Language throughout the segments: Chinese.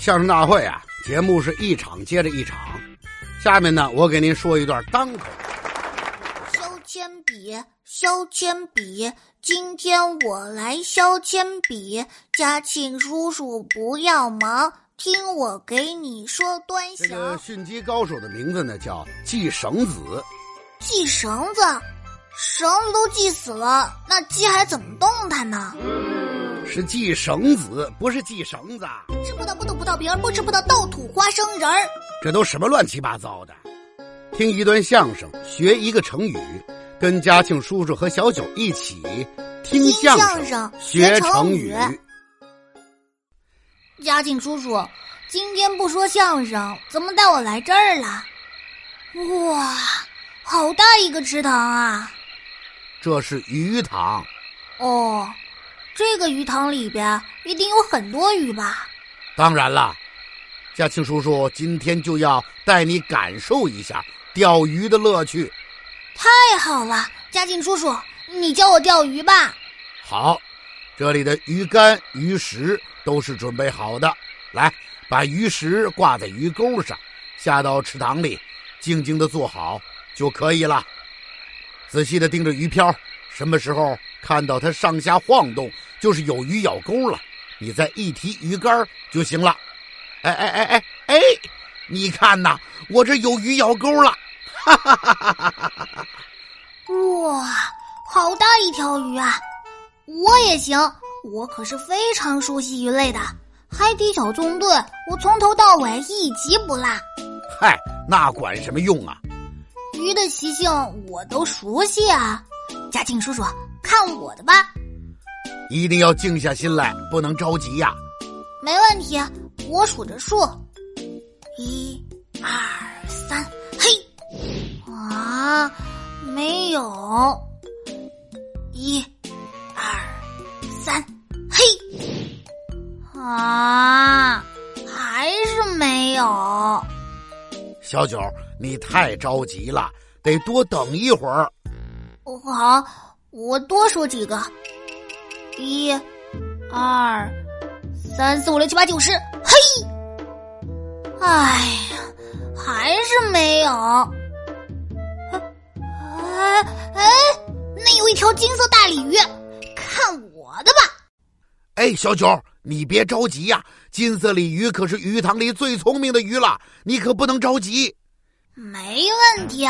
相声大会啊，节目是一场接着一场。下面呢，我给您说一段单口。削铅笔，削铅笔，今天我来削铅笔。嘉庆叔叔不要忙，听我给你说端这个详。驯鸡高手的名字呢叫系绳子，系绳子，绳子都系死了，那鸡还怎么动弹呢？是系绳子，不是系绳子。吃葡萄不吐葡萄皮儿，不吃葡萄倒吐花生仁儿。这都什么乱七八糟的？听一段相声，学一个成语，跟嘉庆叔叔和小九一起听相声，声学成语。嘉庆叔叔，今天不说相声，怎么带我来这儿了？哇，好大一个池塘啊！这是鱼塘，哦，这个鱼塘里边一定有很多鱼吧？当然了，嘉庆叔叔今天就要带你感受一下钓鱼的乐趣。太好了，嘉庆叔叔，你教我钓鱼吧。好，这里的鱼竿、鱼食都是准备好的。来，把鱼食挂在鱼钩上，下到池塘里，静静的坐好就可以了。仔细的盯着鱼漂，什么时候看到它上下晃动，就是有鱼咬钩了。你再一提鱼竿就行了。哎哎哎哎哎，你看呐，我这有鱼咬钩了。哈哈哈哈哈哈！哇，好大一条鱼啊！我也行，我可是非常熟悉鱼类的。海底小纵队，我从头到尾一集不落。嗨，那管什么用啊？鱼的习性我都熟悉啊。嘉庆叔叔，看我的吧。一定要静下心来，不能着急呀、没问题，我数着数，一、二、三，嘿，啊，没有，一、二、三，嘿，啊，还是没有。小九，你太着急了，得多等一会儿。好，我多说几个，一、二、三四五六七八九十，嘿！哎呀，还是没有。哎哎，那有一条金色大鲤鱼，看我的吧！哎，小九，你别着急呀、金色鲤鱼可是鱼塘里最聪明的鱼了，你可不能着急。没问题，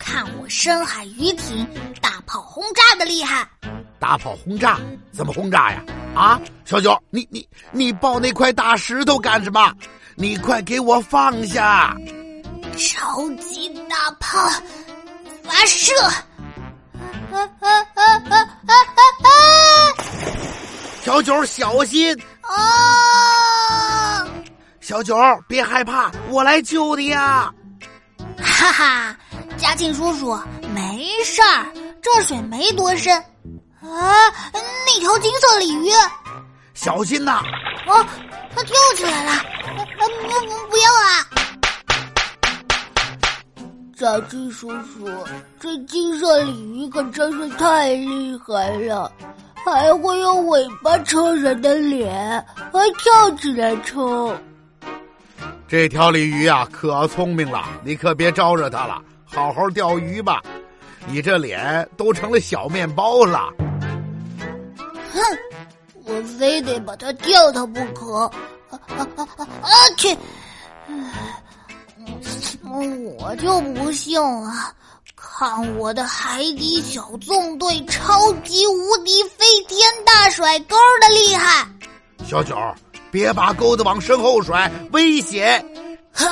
看我深海鱼艇大炮轰炸的厉害！大炮轰炸怎么轰炸呀？啊，小九，你你你抱那块大石头干什么？你快给我放下！超级大炮发射！啊啊啊啊啊啊啊！小九小心！啊！小九别害怕，我来救你呀！哈哈，嘉庆叔叔没事儿，这水没多深。啊，那条金色鲤鱼，小心呐！哦，它跳起来了！啊，不不不要啊！嘉庆叔叔，这金色鲤鱼可真是太厉害了，还会用尾巴抽人的脸，还跳起来抽。这条鲤鱼啊、可聪明了，你可别招惹它了，好好钓鱼吧。你这脸都成了小面包了。哼，我非得把它钓到不可！啊啊啊啊啊！去！我就不信了，看我的海底小纵队超级无敌飞天大甩钩的厉害！小九，别把钩子往身后甩，危险！嘿，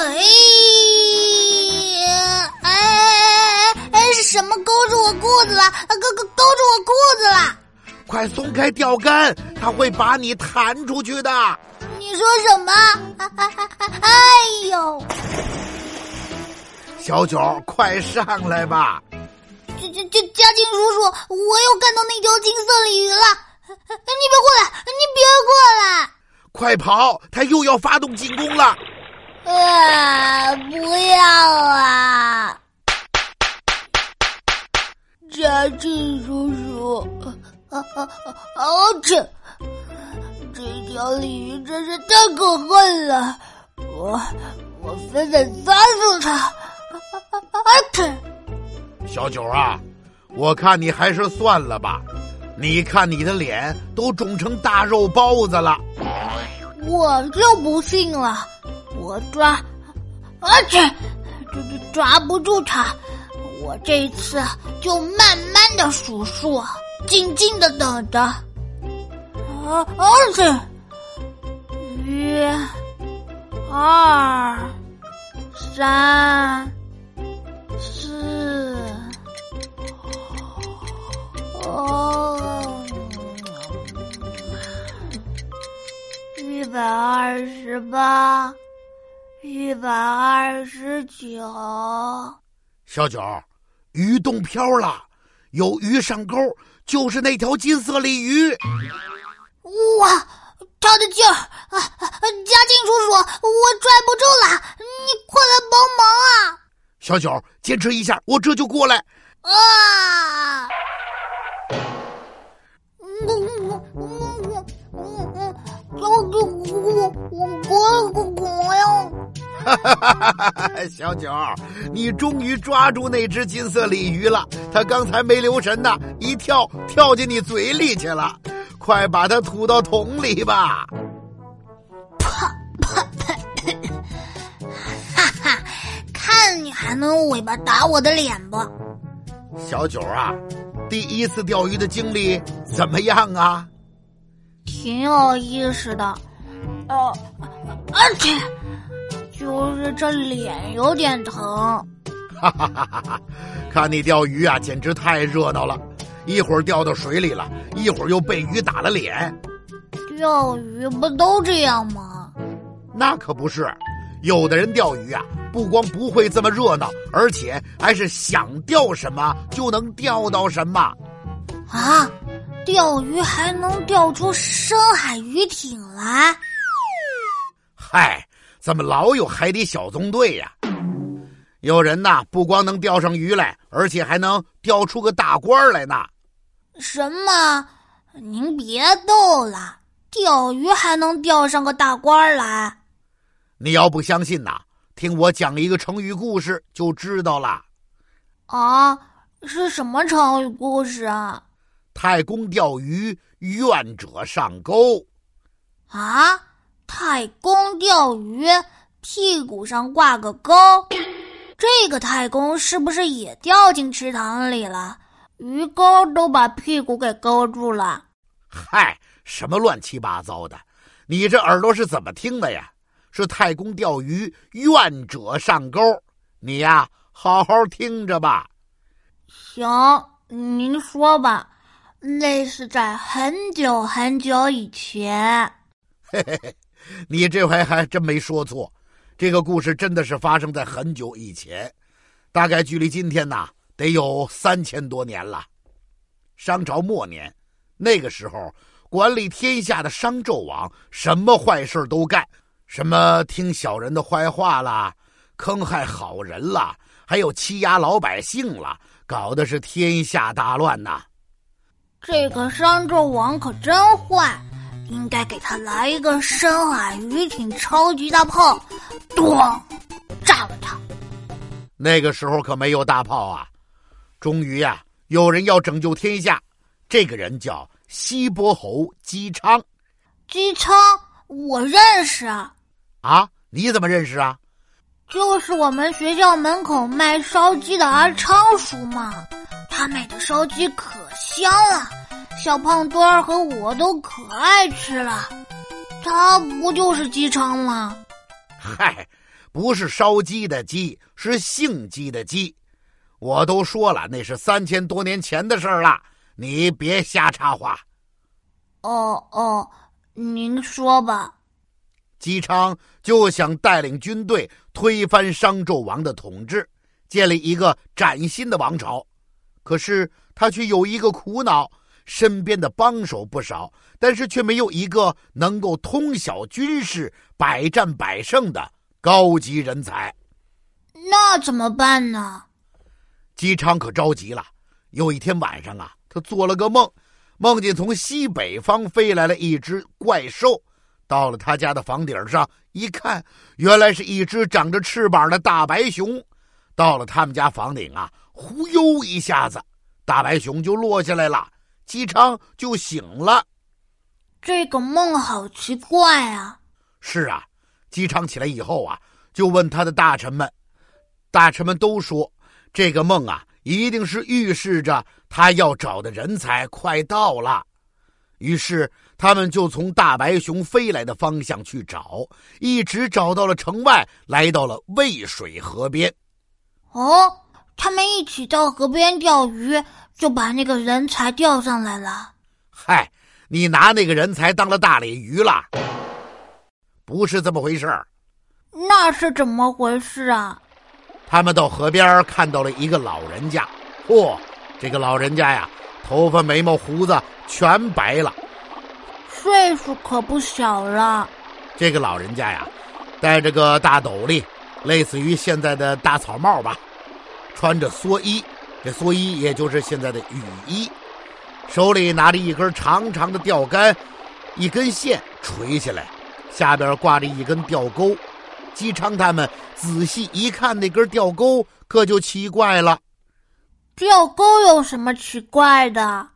是什么勾住我裤子了？啊勾勾勾住我裤子了！快松开钓竿，它会把你弹出去的。你说什么？啊啊啊啊哎呦！小九，快上来吧！这这这，嘉靖叔叔，我又看到那条金色鲤鱼了！你别过来！你别过来！快跑，它又要发动进攻了！啊！不要啊！阿庆叔叔，啊啊啊！啊！这这条鲤鱼真是太可恨了！我我非得杀死它！啊嚏！小九啊，我看你还是算了吧。你看你的脸都肿成大肉包子了。我就不信了，我抓，而且这这抓不住它。我这一次就慢慢的数数，静静的等着。啊，而且一、二、三、四、哦，一百二十八，一百二十九。小九，鱼动漂了，有鱼上钩，就是那条金色鲤鱼。哇，它的劲儿啊！嘉靖叔叔，我拽不住了，你快来帮忙啊！小九，坚持一下，我这就过来。啊！我我我我我我我我我我呀！哈哈哈哈哈！小九，你终于抓住那只金色鲤鱼了。它刚才没留神呐，一跳跳进你嘴里去了。快把它吐到桶里吧！啪啪啪！哈哈，看你还能用尾巴打我的脸不？小九啊，第一次钓鱼的经历怎么样啊？挺有意思的，呃，而且就是这脸有点疼。哈哈哈哈哈！看你钓鱼啊，简直太热闹了。一会儿掉到水里了，一会儿又被鱼打了脸。钓鱼不都这样吗？那可不是，有的人钓鱼啊，不光不会这么热闹，而且还是想钓什么就能钓到什么。啊，钓鱼还能钓出深海鱼艇来？嗨，怎么老有海底小纵队呀？有人呐，不光能钓上鱼来，而且还能钓出个大官来呢。什么？您别逗了，钓鱼还能钓上个大官来？你要不相信呐，听我讲一个成语故事就知道了。啊，是什么成语故事啊？太公钓鱼，愿者上钩。啊，太公钓鱼，屁股上挂个钩，这个太公是不是也掉进池塘里了？鱼钩都把屁股给勾住了。嗨，什么乱七八糟的！你这耳朵是怎么听的呀？是太公钓鱼，愿者上钩。你呀，好好听着吧。行，您说吧。那是在很久很久以前。嘿嘿嘿，你这回还真没说错。这个故事真的是发生在很久以前，大概距离今天呐。得有三千多年了。商朝末年，那个时候管理天下的商纣王什么坏事都干，什么听小人的坏话啦，坑害好人啦，还有欺压老百姓啦，搞的是天下大乱呐。这个商纣王可真坏，应该给他来一个深海鱼艇超级大炮，咣，炸了他。那个时候可没有大炮啊。终于呀，有人要拯救天下，这个人叫西伯侯姬昌。姬昌，我认识啊。啊，你怎么认识啊？就是我们学校门口卖烧鸡的阿昌叔嘛。他买的烧鸡可香了，小胖墩儿和我都可爱吃了。他不就是姬昌吗？嗨，不是烧鸡的鸡，是姓姬的姬。我都说了，那是三千多年前的事儿了，你别瞎插话。哦哦，您说吧。姬昌就想带领军队推翻商纣王的统治，建立一个崭新的王朝。可是他却有一个苦恼：身边的帮手不少，但是却没有一个能够通晓军事、百战百胜的高级人才。那怎么办呢？姬昌可着急了。有一天晚上啊，他做了个梦，梦见从西北方飞来了一只怪兽，到了他家的房顶上一看，原来是一只长着翅膀的大白熊。到了他们家房顶啊，忽悠一下子，大白熊就落下来了，姬昌就醒了。这个梦好奇怪啊！是啊，姬昌起来以后啊，就问他的大臣们，大臣们都说，这个梦啊，一定是预示着他要找的人才快到了。于是他们就从大白熊飞来的方向去找，一直找到了城外，来到了渭水河边。哦，他们一起到河边钓鱼，就把那个人才钓上来了。嗨，你拿那个人才当了大鲤鱼了？不是这么回事儿。那是怎么回事啊？他们到河边看到了一个老人家，嚯，这个老人家呀，头发、眉毛、胡子全白了，岁数可不小了。这个老人家呀，戴着个大斗笠，类似于现在的大草帽吧，穿着蓑衣，这蓑衣也就是现在的雨衣，手里拿着一根长长的钓竿，一根线垂下来，下边挂着一根钓钩。姬昌他们仔细一看，那根钓钩可就奇怪了。钓钩有什么奇怪的？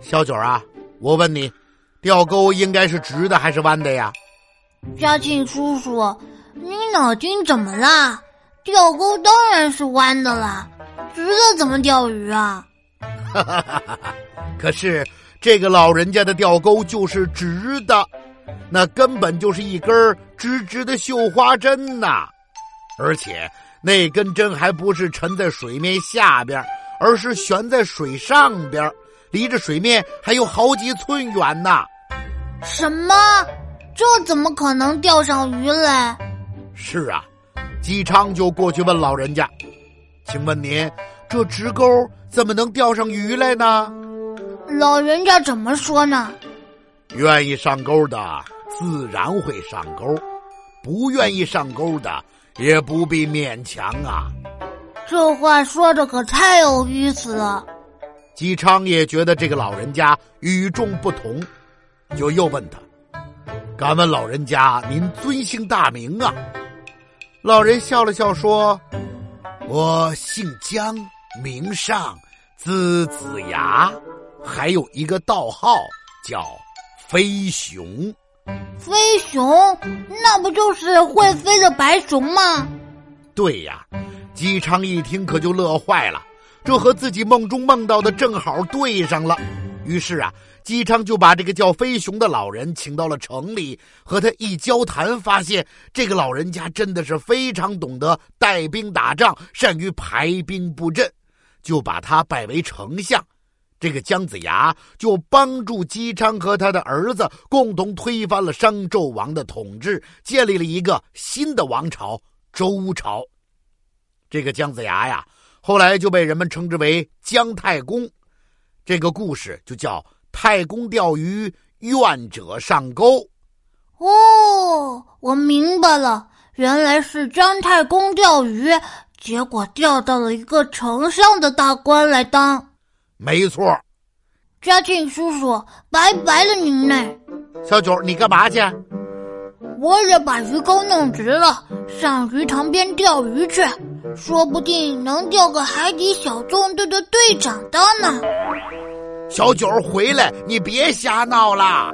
小九啊，我问你，钓钩应该是直的还是弯的呀？嘉庆叔叔，你脑筋怎么啦？钓钩当然是弯的啦，直的怎么钓鱼啊？哈哈哈哈哈！可是这个老人家的钓钩就是直的。那根本就是一根直直的绣花针呐，而且那根针还不是沉在水面下边，而是悬在水上边，离着水面还有好几寸远呢。什么？这怎么可能钓上鱼来？是啊，姬昌就过去问老人家：“请问您，这直钩怎么能钓上鱼来呢？”老人家怎么说呢？愿意上钩的。自然会上钩，不愿意上钩的也不必勉强啊。这话说的可太有意思了。姬昌也觉得这个老人家与众不同，就又问他：“敢问老人家您尊姓大名啊？”老人笑了笑说：“我姓姜，名尚，字子牙，还有一个道号叫飞熊。”飞熊，那不就是会飞的白熊吗？对呀，姬昌一听可就乐坏了，这和自己梦中梦到的正好对上了。于是啊，姬昌就把这个叫飞熊的老人请到了城里，和他一交谈，发现这个老人家真的是非常懂得带兵打仗，善于排兵布阵，就把他拜为丞相。这个姜子牙就帮助姬昌和他的儿子共同推翻了商纣王的统治，建立了一个新的王朝——周朝。这个姜子牙呀，后来就被人们称之为姜太公。这个故事就叫“太公钓鱼，愿者上钩”。哦，我明白了，原来是姜太公钓鱼，结果钓到了一个丞相的大官来当。没错，嘉庆叔叔，拜拜了您嘞。小九，你干嘛去？我也把鱼钩弄直了，上鱼塘边钓鱼去，说不定能钓个海底小纵队的队长当呢。小九，回来，你别瞎闹啦。